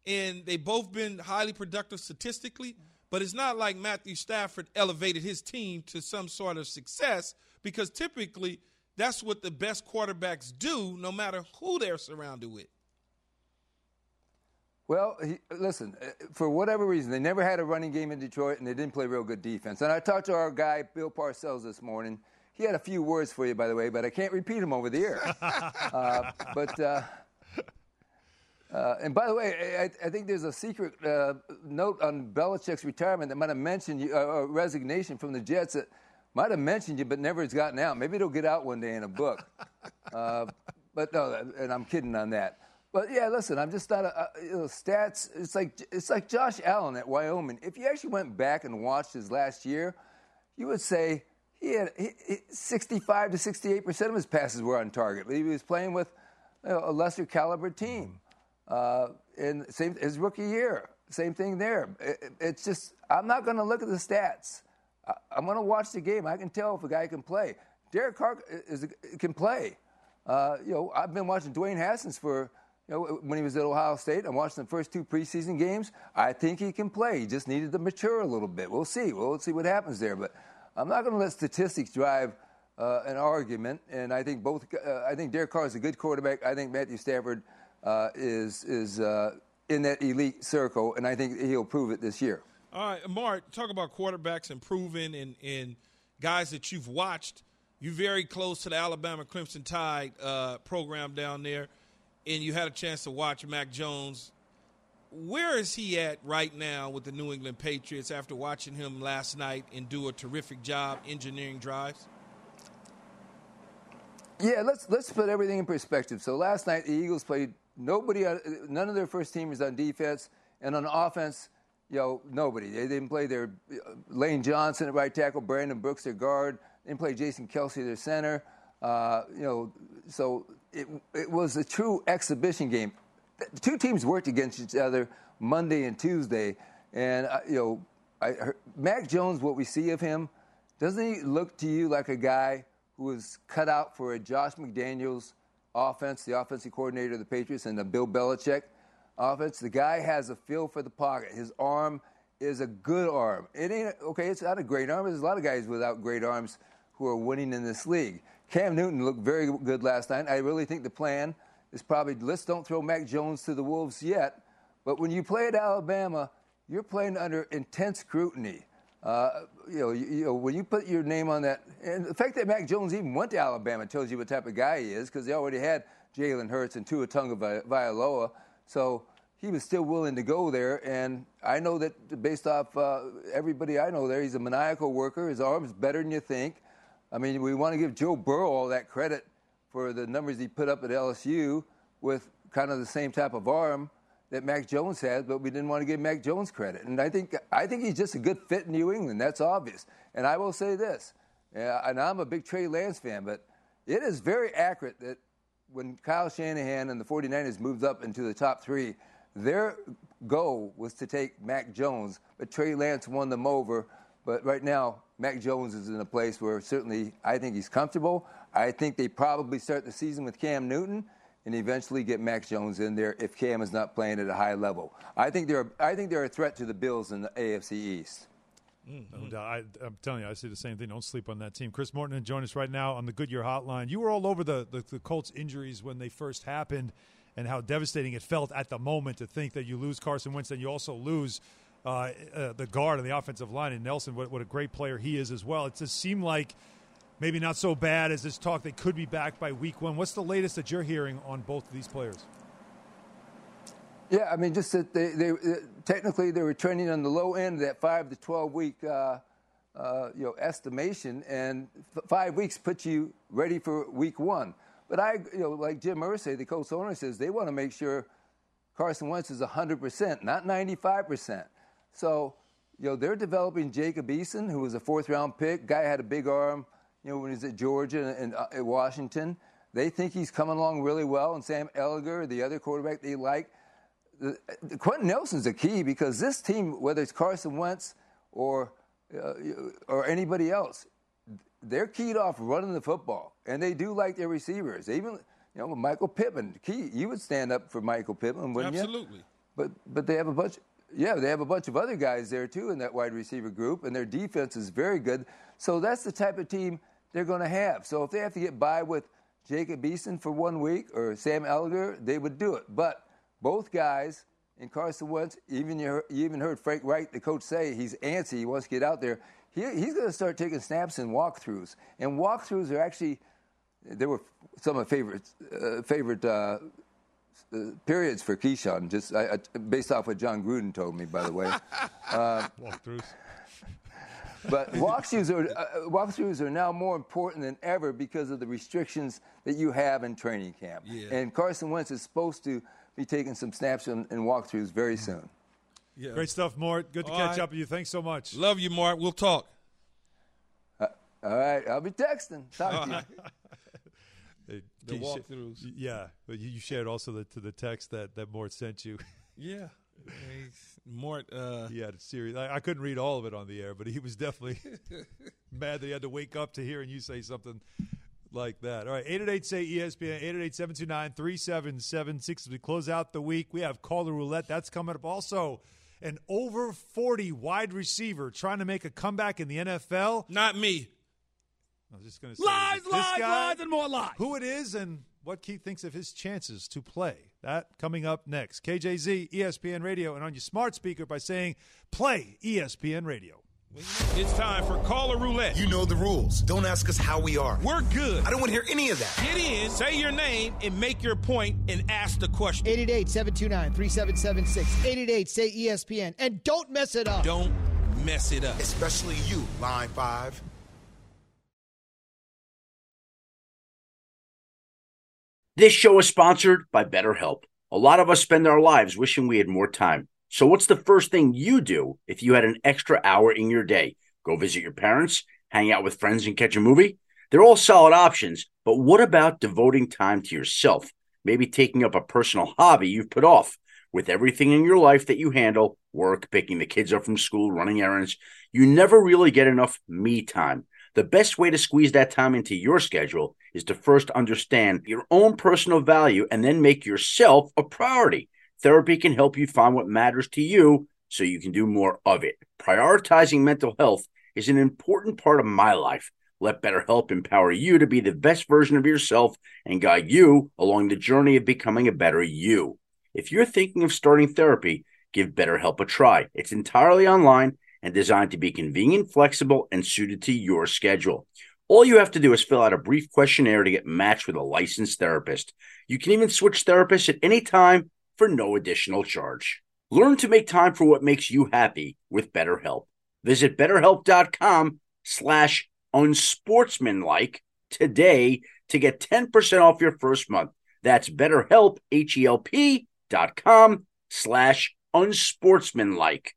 Speaker 3: and they both been highly productive statistically. But it's not like Matthew Stafford elevated his team to some sort of success because typically that's what the best quarterbacks do, no matter who they're surrounded with.
Speaker 13: Well, he, listen, uh, for whatever reason, they never had a running game in Detroit, and they didn't play real good defense. And I talked to our guy, Bill Parcells, this morning. He had a few words for you, by the way, but I can't repeat them over the air. uh, but, uh, uh, and by the way, I, I think there's a secret uh, note on Belichick's retirement that might have mentioned you, uh, resignation from the Jets that might have mentioned you, but never has gotten out. Maybe it'll get out one day in a book. Uh, but no, and I'm kidding on that. But yeah, listen, I'm just not a, a you know, stats. It's like it's like Josh Allen at Wyoming. If you actually went back and watched his last year, you would say he had he, he, 65 to 68 percent of his passes were on target. He was playing with you know, a lesser caliber team. Uh, and same his rookie year, same thing there. It, it's just I'm not going to look at the stats. I, I'm going to watch the game. I can tell if a guy can play. Derek Carr is, can play. Uh, you know, I've been watching Dwayne Haskins for you know, when he was at Ohio State, I watched the first two preseason games. I think he can play. He just needed to mature a little bit. We'll see. We'll see what happens there. But I'm not going to let statistics drive uh, an argument. And I think both. Uh, I think Derek Carr is a good quarterback. I think Matthew Stafford uh, is is uh, in that elite circle, and I think he'll prove it this year.
Speaker 3: All right, Mort, talk about quarterbacks improving and and guys that you've watched. You're very close to the Alabama Crimson Tide uh, program down there and you had a chance to watch Mac Jones. Where is he at right now with the New England Patriots after watching him last night and do a terrific job engineering drives?
Speaker 13: Yeah, let's let's put everything in perspective. So last night the Eagles played nobody, none of their first teamers on defense, and on offense, you know, nobody. They didn't play their uh, Lane Johnson at right tackle, Brandon Brooks their guard, they didn't play Jason Kelce their center. Uh, you know, so it, it was a true exhibition game. The two teams worked against each other Monday and Tuesday, and uh, you know, I heard, Mac Jones. What we see of him, doesn't he look to you like a guy who was cut out for a Josh McDaniels offense, the offensive coordinator of the Patriots, and the Bill Belichick offense? The guy has a feel for the pocket. His arm is a good arm. It ain't okay. It's not a great arm. There's a lot of guys without great arms who are winning in this league. Cam Newton looked very good last night. I really think the plan is probably let's don't throw Mac Jones to the Wolves yet. But when you play at Alabama, you're playing under intense scrutiny. Uh, you, know, you, you, know, when you put your name on that, and the fact that Mac Jones even went to Alabama tells you what type of guy he is because they already had Jalen Hurts and Tua Tagovailoa. So he was still willing to go there. And I know that based off uh, everybody I know there, he's a maniacal worker. His arm's better than you think. I mean, we want to give Joe Burrow all that credit for the numbers he put up at LSU with kind of the same type of arm that Mac Jones has, but we didn't want to give Mac Jones credit. And I think I think he's just a good fit in New England. That's obvious. And I will say this, and I'm a big Trey Lance fan, but it is very accurate that when Kyle Shanahan and the 49ers moved up into the top three, their goal was to take Mac Jones, but Trey Lance won them over. But right now, Mac Jones is in a place where certainly I think he's comfortable. I think they probably start the season with Cam Newton and eventually get Mac Jones in there if Cam is not playing at a high level. I think they're I think they're a threat to the Bills in the AFC East.
Speaker 1: Mm-hmm. I, am telling you, I see the same thing. Don't sleep on that team. Chris Mortensen join us right now on the Goodyear Hotline. You were all over the, the, the Colts injuries when they first happened and how devastating it felt at the moment to think that you lose Carson Wentz and you also lose – uh, uh, the guard on the offensive line, and Nelson, what, what a great player he is as well. It just seemed like maybe not so bad as this talk. They could be back by week one. What's the latest that you're hearing on both of these players?
Speaker 13: Yeah, I mean, just that they, they technically they were trending on the low end of that five to twelve week, uh, uh, you know, estimation, and f- five weeks puts you ready for week one. But I, you know, like Jim Irsay, the coach owner says, they want to make sure Carson Wentz is 100 percent, not 95 percent. So, you know, they're developing Jacob Eason, who was a fourth round pick. Guy had a big arm, you know, when he's at Georgia and uh, at Washington. They think he's coming along really well. And Sam Ehlinger, the other quarterback they like. The, the Quenton Nelson's a key because this team, whether it's Carson Wentz or uh, or anybody else, they're keyed off running the football, and they do like their receivers. Even you know Michael Pittman, key. You would stand up for Michael Pittman, wouldn't
Speaker 3: Absolutely.
Speaker 13: you? Absolutely. But but they have a bunch yeah, they have a bunch of other guys there too in that wide receiver group, and their defense is very good. So that's the type of team they're going to have. So if they have to get by with Jacob Eason for one week or Sam Ehlinger, they would do it. But both guys in Carson Wentz, even you, you even heard Frank Reich, the coach, say he's antsy. He wants to get out there. He, he's going to start taking snaps and walkthroughs. And walkthroughs are actually there were some of my favorite uh, favorite uh, uh, periods for Keyshawn, just I, I, based off what Jon Gruden told me, by the way.
Speaker 1: uh, Walkthroughs.
Speaker 13: But walkthroughs are, uh, walkthroughs are now more important than ever because of the restrictions that you have in training camp.
Speaker 3: Yeah.
Speaker 13: And Carson Wentz is supposed to be taking some snaps and, and walkthroughs very soon.
Speaker 1: Yeah. Great stuff, Mort. Good to all catch right. up with you. Thanks so much.
Speaker 3: Love you, Mort. We'll talk.
Speaker 13: Uh, all right. I'll be texting. Talk to you.
Speaker 3: the walkthroughs.
Speaker 1: yeah, but you shared also the, to the text that that Mort sent you.
Speaker 3: Yeah. Mort, uh,
Speaker 1: he had a serious. I, I couldn't read all of it on the air, but he was definitely mad that he had to wake up to hearing you say something like that. All right, 888 say ESPN, 888 729 3776. As we close out the week, we have caller roulette. That's coming up. Also, an over 40 wide receiver trying to make a comeback in the NFL.
Speaker 3: Not me.
Speaker 1: I was just going to say
Speaker 4: lies,
Speaker 1: this
Speaker 4: lies,
Speaker 1: guy,
Speaker 4: lies, and more lies.
Speaker 1: Who it is and what Keith thinks of his chances to play. That coming up next. KJZ, ESPN Radio, and on your smart speaker by saying play ESPN Radio.
Speaker 3: It's time for caller roulette.
Speaker 14: You know the rules. Don't ask us how we are.
Speaker 3: We're good.
Speaker 14: I don't want to hear any of that.
Speaker 3: Get in, say your name, and make your point and ask the question.
Speaker 15: 888 729 3776. 888 say ESPN. And don't mess it up.
Speaker 3: Don't mess it up.
Speaker 14: Especially you, Line 5.
Speaker 16: This show is sponsored by BetterHelp. A lot of us spend our lives wishing we had more time. So, what's the first thing you do if you had an extra hour in your day? Go visit your parents, hang out with friends, and catch a movie? They're all solid options, but what about devoting time to yourself? Maybe taking up a personal hobby you've put off. With everything in your life that you handle work, picking the kids up from school, running errands you never really get enough me time. The best way to squeeze that time into your schedule is to first understand your own personal value and then make yourself a priority. Therapy can help you find what matters to you so you can do more of it. Prioritizing mental health is an important part of my life. Let BetterHelp empower you to be the best version of yourself and guide you along the journey of becoming a better you. If you're thinking of starting therapy, give BetterHelp a try. It's entirely online and designed to be convenient, flexible, and suited to your schedule. All you have to do is fill out a brief questionnaire to get matched with a licensed therapist. You can even switch therapists at any time for no additional charge. Learn to make time for what makes you happy with BetterHelp. Visit betterhelp.com slash unsportsmanlike today to get 10% off your first month. That's betterhelp, H-E-L-P dot com slash unsportsmanlike.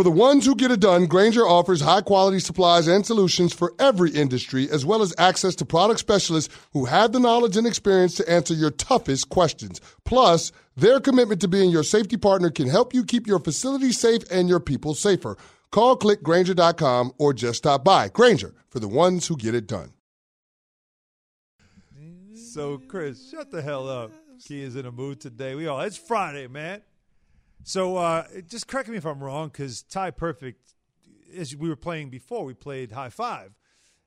Speaker 17: For the ones who get it done, Grainger offers high quality supplies and solutions for every industry, as well as access to product specialists who have the knowledge and experience to answer your toughest questions. Plus, their commitment to being your safety partner can help you keep your facility safe and your people safer. Call clickgrainger.com or just stop by. Grainger, for the ones who get it done.
Speaker 1: So, Chris, shut the hell up. Key is in a mood today. We all, it's Friday, man. So, uh, just correct me if I'm wrong, because Ty Perfect, as we were playing before, we played Hi-Five.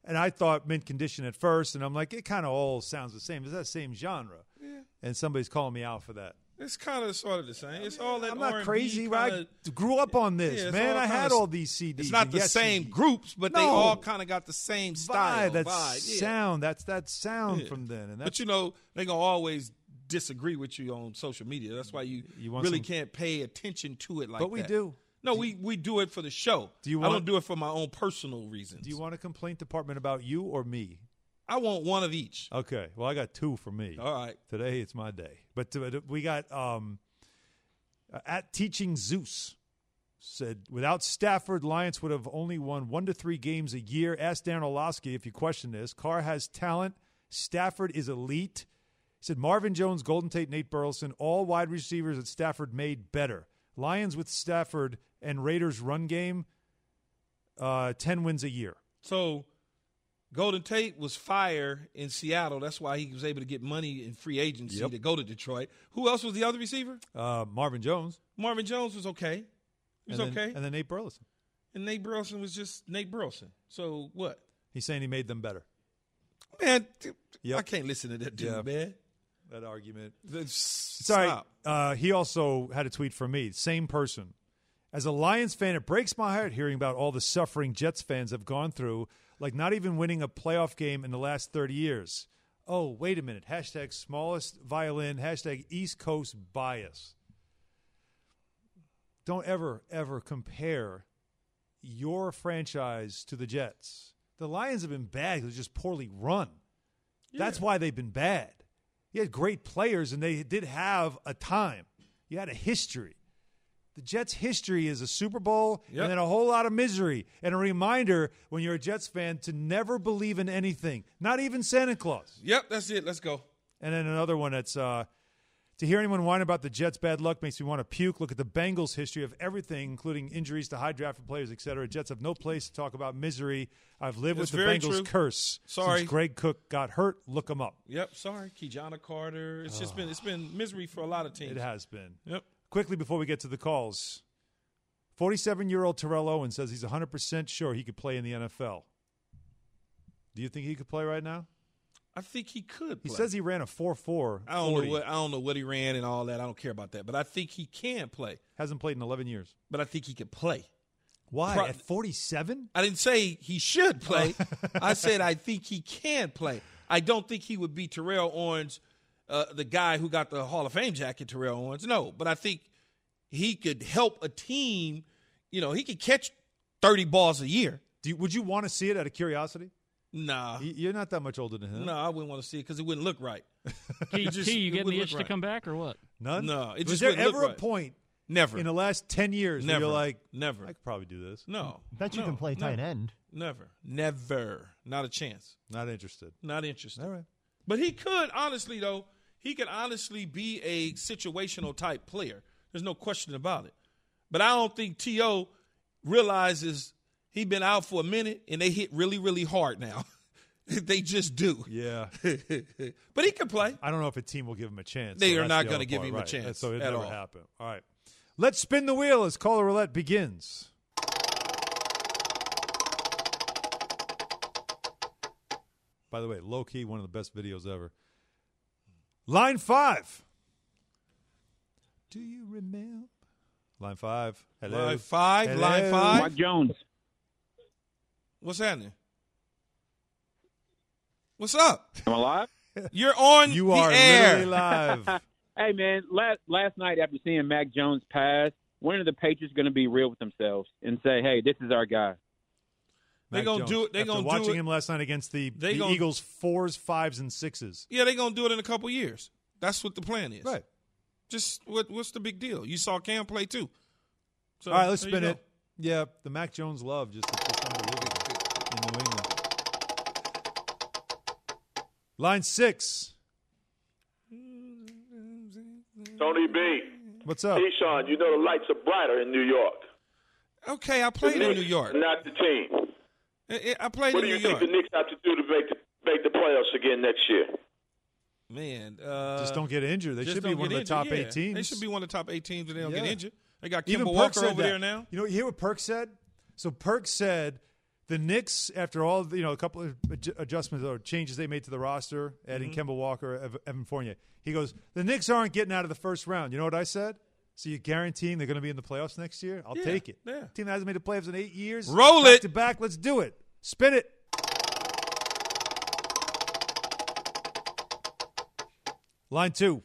Speaker 1: And I thought mint condition at first, and I'm like, it kind of all sounds the same. It's that same genre.
Speaker 3: Yeah.
Speaker 1: And somebody's calling me out for that.
Speaker 3: It's kind of sort of the same. It's all that
Speaker 1: I'm not
Speaker 3: R&B
Speaker 1: crazy, right?
Speaker 3: kinda-
Speaker 1: I grew up on this,
Speaker 3: Yeah,
Speaker 1: man. I had all these CDs.
Speaker 3: It's not the
Speaker 1: yes
Speaker 3: same
Speaker 1: CDs.
Speaker 3: groups, but they all kind of got the same style.
Speaker 1: vibe, that
Speaker 3: vibe, yeah.
Speaker 1: sound. That's that sound
Speaker 3: Yeah.
Speaker 1: from then. And that's,
Speaker 3: But you know, they're gonna always disagree with you on social media. That's why you,
Speaker 1: You
Speaker 3: really
Speaker 1: some-
Speaker 3: can't pay attention to it like that.
Speaker 1: But we
Speaker 3: that.
Speaker 1: do.
Speaker 3: No, we we do it for the show.
Speaker 1: Do you
Speaker 3: I don't do it for my own personal reasons.
Speaker 1: do you want a complaint department about you or me?
Speaker 3: I want one of each.
Speaker 1: Okay. Well, I got two for me.
Speaker 3: All right.
Speaker 1: Today it's my day. But uh, we got um, uh, at teaching Zeus said without Stafford, Lions would have only won one to three games a year. Ask Dan Orlovsky if you question this. Carr has talent. Stafford is elite. He said Marvin Jones, Golden Tate, Nate Burleson, all wide receivers that Stafford made better. Lions with Stafford and Raiders run game, uh, ten wins a year.
Speaker 3: So Golden Tate was fired in Seattle. That's why he was able to get money in free agency
Speaker 1: Yep.
Speaker 3: to go to Detroit. Who else was the other receiver?
Speaker 1: Uh, Marvin Jones.
Speaker 3: Marvin Jones was okay. He was
Speaker 1: and then,
Speaker 3: okay.
Speaker 1: And then Nate Burleson.
Speaker 3: And Nate Burleson was just Nate Burleson. So what?
Speaker 1: He's saying he made them better.
Speaker 3: Man,
Speaker 1: Yep.
Speaker 3: I can't listen to that dude,
Speaker 1: Yeah.
Speaker 3: man.
Speaker 1: That argument. Sorry. Uh, he also had a tweet from me. Same person. As a Lions fan, it breaks my heart hearing about all the suffering Jets fans have gone through, like not even winning a playoff game in the last 30 years. Oh, wait a minute. Hashtag smallest violin. Hashtag East Coast bias. Don't ever, ever compare your franchise to the Jets. The Lions have been bad. They're just poorly run. That's why they've been bad. You had great players, and they did have a time. You had a history. The Jets' history is a Super Bowl
Speaker 3: Yep.
Speaker 1: and then a whole lot of misery. And a reminder when you're a Jets fan to never believe in anything, not even Santa Claus.
Speaker 3: Yep, that's it. Let's go.
Speaker 1: And then another one that's uh, to hear anyone whine about the Jets' bad luck makes me want to puke. Look at the Bengals' history of everything, including injuries to high drafted players, etc. Jets have no place to talk about misery. I've lived with the Bengals
Speaker 3: true.
Speaker 1: curse
Speaker 3: Sorry.
Speaker 1: since Greg Cook got hurt. Look them up.
Speaker 3: Yep, sorry, Ki-Jana Carter. It's just been it's been misery for a lot of teams.
Speaker 1: It has been.
Speaker 3: Yep.
Speaker 1: Quickly before we get to the calls, 47 year old Terrell Owens says he's 100% sure he could play in the NFL. Do you think he could play right now?
Speaker 3: I think he could.
Speaker 1: He says he ran a 4 4.
Speaker 3: I don't know what I don't know what he ran and all that. I don't care about that, but I think he can play.
Speaker 1: Hasn't played in 11 years.
Speaker 3: But I think he can play.
Speaker 1: Why?
Speaker 3: Pro-
Speaker 1: At 47?
Speaker 3: I didn't say he should play. I said I think he can play. I don't think he would be Terrell Owens, uh, the guy who got the Hall of Fame jacket. Terrell Owens, no, but I think he could help a team. You know, he could catch thirty balls a year.
Speaker 1: Do you, would you want to see it out of curiosity?
Speaker 3: Nah,
Speaker 1: You're not that much older than him.
Speaker 3: no, I wouldn't want to see it because it wouldn't look right.
Speaker 4: Key,
Speaker 3: just-
Speaker 4: Key, you
Speaker 3: it
Speaker 4: getting the itch
Speaker 3: look
Speaker 4: to come back or what?
Speaker 1: None?
Speaker 3: No, it
Speaker 1: Was
Speaker 3: just
Speaker 1: there
Speaker 3: wouldn't look
Speaker 1: ever a
Speaker 3: right.
Speaker 1: point
Speaker 3: Never
Speaker 1: in the last 10 years where
Speaker 3: Never.
Speaker 1: you're like,
Speaker 3: never,
Speaker 1: I could probably do this?
Speaker 3: no.
Speaker 15: Bet you
Speaker 3: no,
Speaker 15: can play
Speaker 3: no,
Speaker 15: tight end.
Speaker 3: Never, never, not a chance.
Speaker 1: Not interested.
Speaker 3: Not interested.
Speaker 1: All right.
Speaker 3: But he could honestly though, he could honestly be a situational type player. There's no question about it. But I don't think T.O. realizes he been out for a minute and they hit really, really hard now. they just do.
Speaker 1: Yeah.
Speaker 3: but he can play.
Speaker 1: I don't know if a team will give him a chance.
Speaker 3: They
Speaker 1: so
Speaker 3: are not
Speaker 1: the
Speaker 3: gonna give
Speaker 1: part,
Speaker 3: him a chance
Speaker 1: So it
Speaker 3: at
Speaker 1: never
Speaker 3: all.
Speaker 1: happened. All right. Let's spin the wheel as caller roulette begins. By the way, low key, one of the best videos ever. Line five. Do you remember? Line five. Hello.
Speaker 3: Line five,
Speaker 1: Hello.
Speaker 3: line five.
Speaker 10: Mike Jones.
Speaker 3: What's happening? What's up?
Speaker 10: I'm alive.
Speaker 3: You're on
Speaker 1: You
Speaker 3: the
Speaker 1: are
Speaker 3: air.
Speaker 1: literally live.
Speaker 10: Hey man, last last night after seeing Mac Jones pass, when are the Patriots going to be real with themselves and say, "Hey, this is our guy"?
Speaker 3: They
Speaker 1: Mac
Speaker 3: gonna
Speaker 1: Jones.
Speaker 3: do it- they
Speaker 1: After
Speaker 3: gonna do
Speaker 1: watching
Speaker 3: it-
Speaker 1: him last night against the, the
Speaker 3: gonna-
Speaker 1: Eagles fours, fives, and sixes.
Speaker 3: Yeah, they're gonna do it in a couple years. That's what the plan is.
Speaker 1: Right.
Speaker 3: Just what what's the big deal? You saw Cam play too. So,
Speaker 1: All right, let's spin it. Yeah, the Mac Jones love just, just unbelievable in New England. Line six.
Speaker 18: Tony B.
Speaker 1: What's up?
Speaker 18: Keyshawn, you know the lights are brighter in New York.
Speaker 3: Okay, I
Speaker 18: The
Speaker 3: played in New York.
Speaker 18: Not the team.
Speaker 3: I, I played
Speaker 18: What
Speaker 3: in
Speaker 18: do
Speaker 3: New
Speaker 18: you
Speaker 3: York.
Speaker 18: think the Knicks have to do to make the, make the playoffs again next year?
Speaker 3: Man, uh,
Speaker 1: Just don't get injured. They should be one of
Speaker 3: get
Speaker 1: the top
Speaker 3: injured.
Speaker 1: eight teams.
Speaker 3: They should be one of the top eight teams, and they don't get injured. They got
Speaker 1: Even Perk
Speaker 3: Walker over
Speaker 1: that.
Speaker 3: there now.
Speaker 1: You know, you hear what Perk said? So Perk said the Knicks, after all, the- you know, a couple of adjustments or changes they made to the roster, adding
Speaker 3: Mm-hmm.
Speaker 1: Kemba Walker, Evan Fournier, he goes, the Knicks aren't getting out of the first round. You know what I said? So you're guaranteeing they're going to be in the playoffs next year? I'll
Speaker 3: Yeah,
Speaker 1: take it.
Speaker 3: yeah.
Speaker 1: Team that hasn't made the playoffs in eight years.
Speaker 3: Roll
Speaker 1: back
Speaker 3: it.
Speaker 1: to back. Let's do it. Spin it. Line two.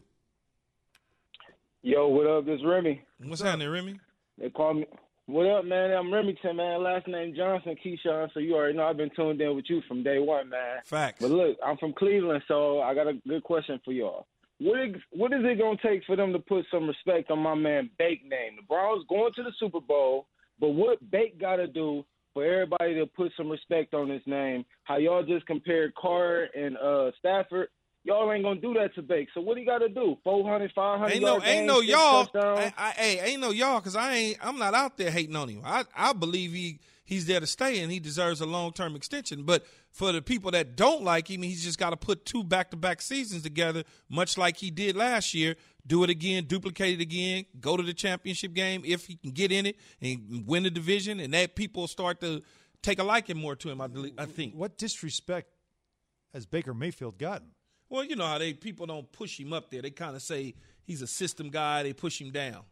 Speaker 19: Yo, what up? This Remy.
Speaker 3: What's happening, Remy?
Speaker 19: They call me. What up, man? I'm Remington, man. Last name Johnson, Keyshawn. So you already know I've been tuned in with you from day one, man.
Speaker 3: Facts.
Speaker 19: But look, I'm from Cleveland, so I got a good question for y'all. What is, what is it gonna take for them to put some respect on my man Bake name? The Browns going to the Super Bowl, but what Bake got to do for everybody to put some respect on his name? How y'all just compared Carr and uh, Stafford? Y'all ain't gonna do that to Bake. So what he got to do? 400, 500
Speaker 3: Ain't no,
Speaker 19: yard
Speaker 3: ain't
Speaker 19: games,
Speaker 3: no
Speaker 19: six
Speaker 3: y'all.
Speaker 19: touchdowns?
Speaker 3: I, I, hey, ain't no y'all because I ain't. I'm not out there hating on him. I, I believe he he's there to stay and he deserves a long term extension. But for the people that don't like him, he's just got to put two back to back seasons together, much like he did last year. Do it again, duplicate it again, go to the championship game if he can get in it and win the division, and that people start to take a liking more to him. I, believe- I think.
Speaker 1: What disrespect has Baker Mayfield gotten?
Speaker 3: Well, you know how they people don't push him up there. They kind of say he's a system guy. They push him down.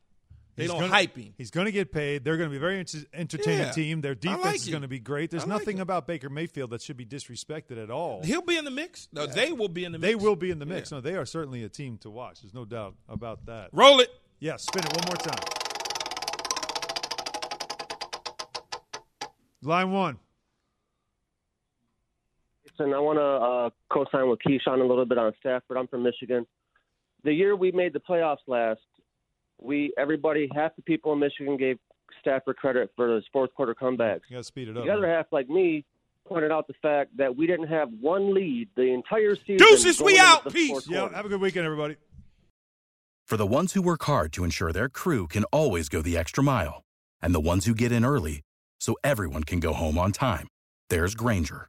Speaker 3: They
Speaker 1: He's
Speaker 3: don't
Speaker 1: gonna-
Speaker 3: hype him.
Speaker 1: He's going to get paid. They're going to be a very enter- entertaining
Speaker 3: Yeah.
Speaker 1: team. Their defense
Speaker 3: like
Speaker 1: is going to be great. There's
Speaker 3: like
Speaker 1: nothing
Speaker 3: it.
Speaker 1: about Baker Mayfield that should be disrespected at all.
Speaker 3: He'll be in the mix. No, They will be in the mix.
Speaker 1: They will be in the mix.
Speaker 3: Yeah.
Speaker 1: No, they are certainly a team to watch. There's no doubt about that.
Speaker 3: Roll it.
Speaker 1: Yeah, spin it one more time. Line one.
Speaker 20: And I want to uh, co-sign with Keyshawn a little bit on Stafford. I'm from Michigan. The year we made the playoffs last, we everybody half the people in Michigan gave Stafford credit for those fourth quarter comebacks.
Speaker 1: You got to speed it up.
Speaker 20: The other half, like me, pointed out the fact that we didn't have one lead the entire season.
Speaker 3: Deuces, we out. Peace.
Speaker 1: Yeah, have a good weekend, everybody.
Speaker 21: For the ones who work hard to ensure their crew can always go the extra mile, and the ones who get in early so everyone can go home on time, there's Grainger,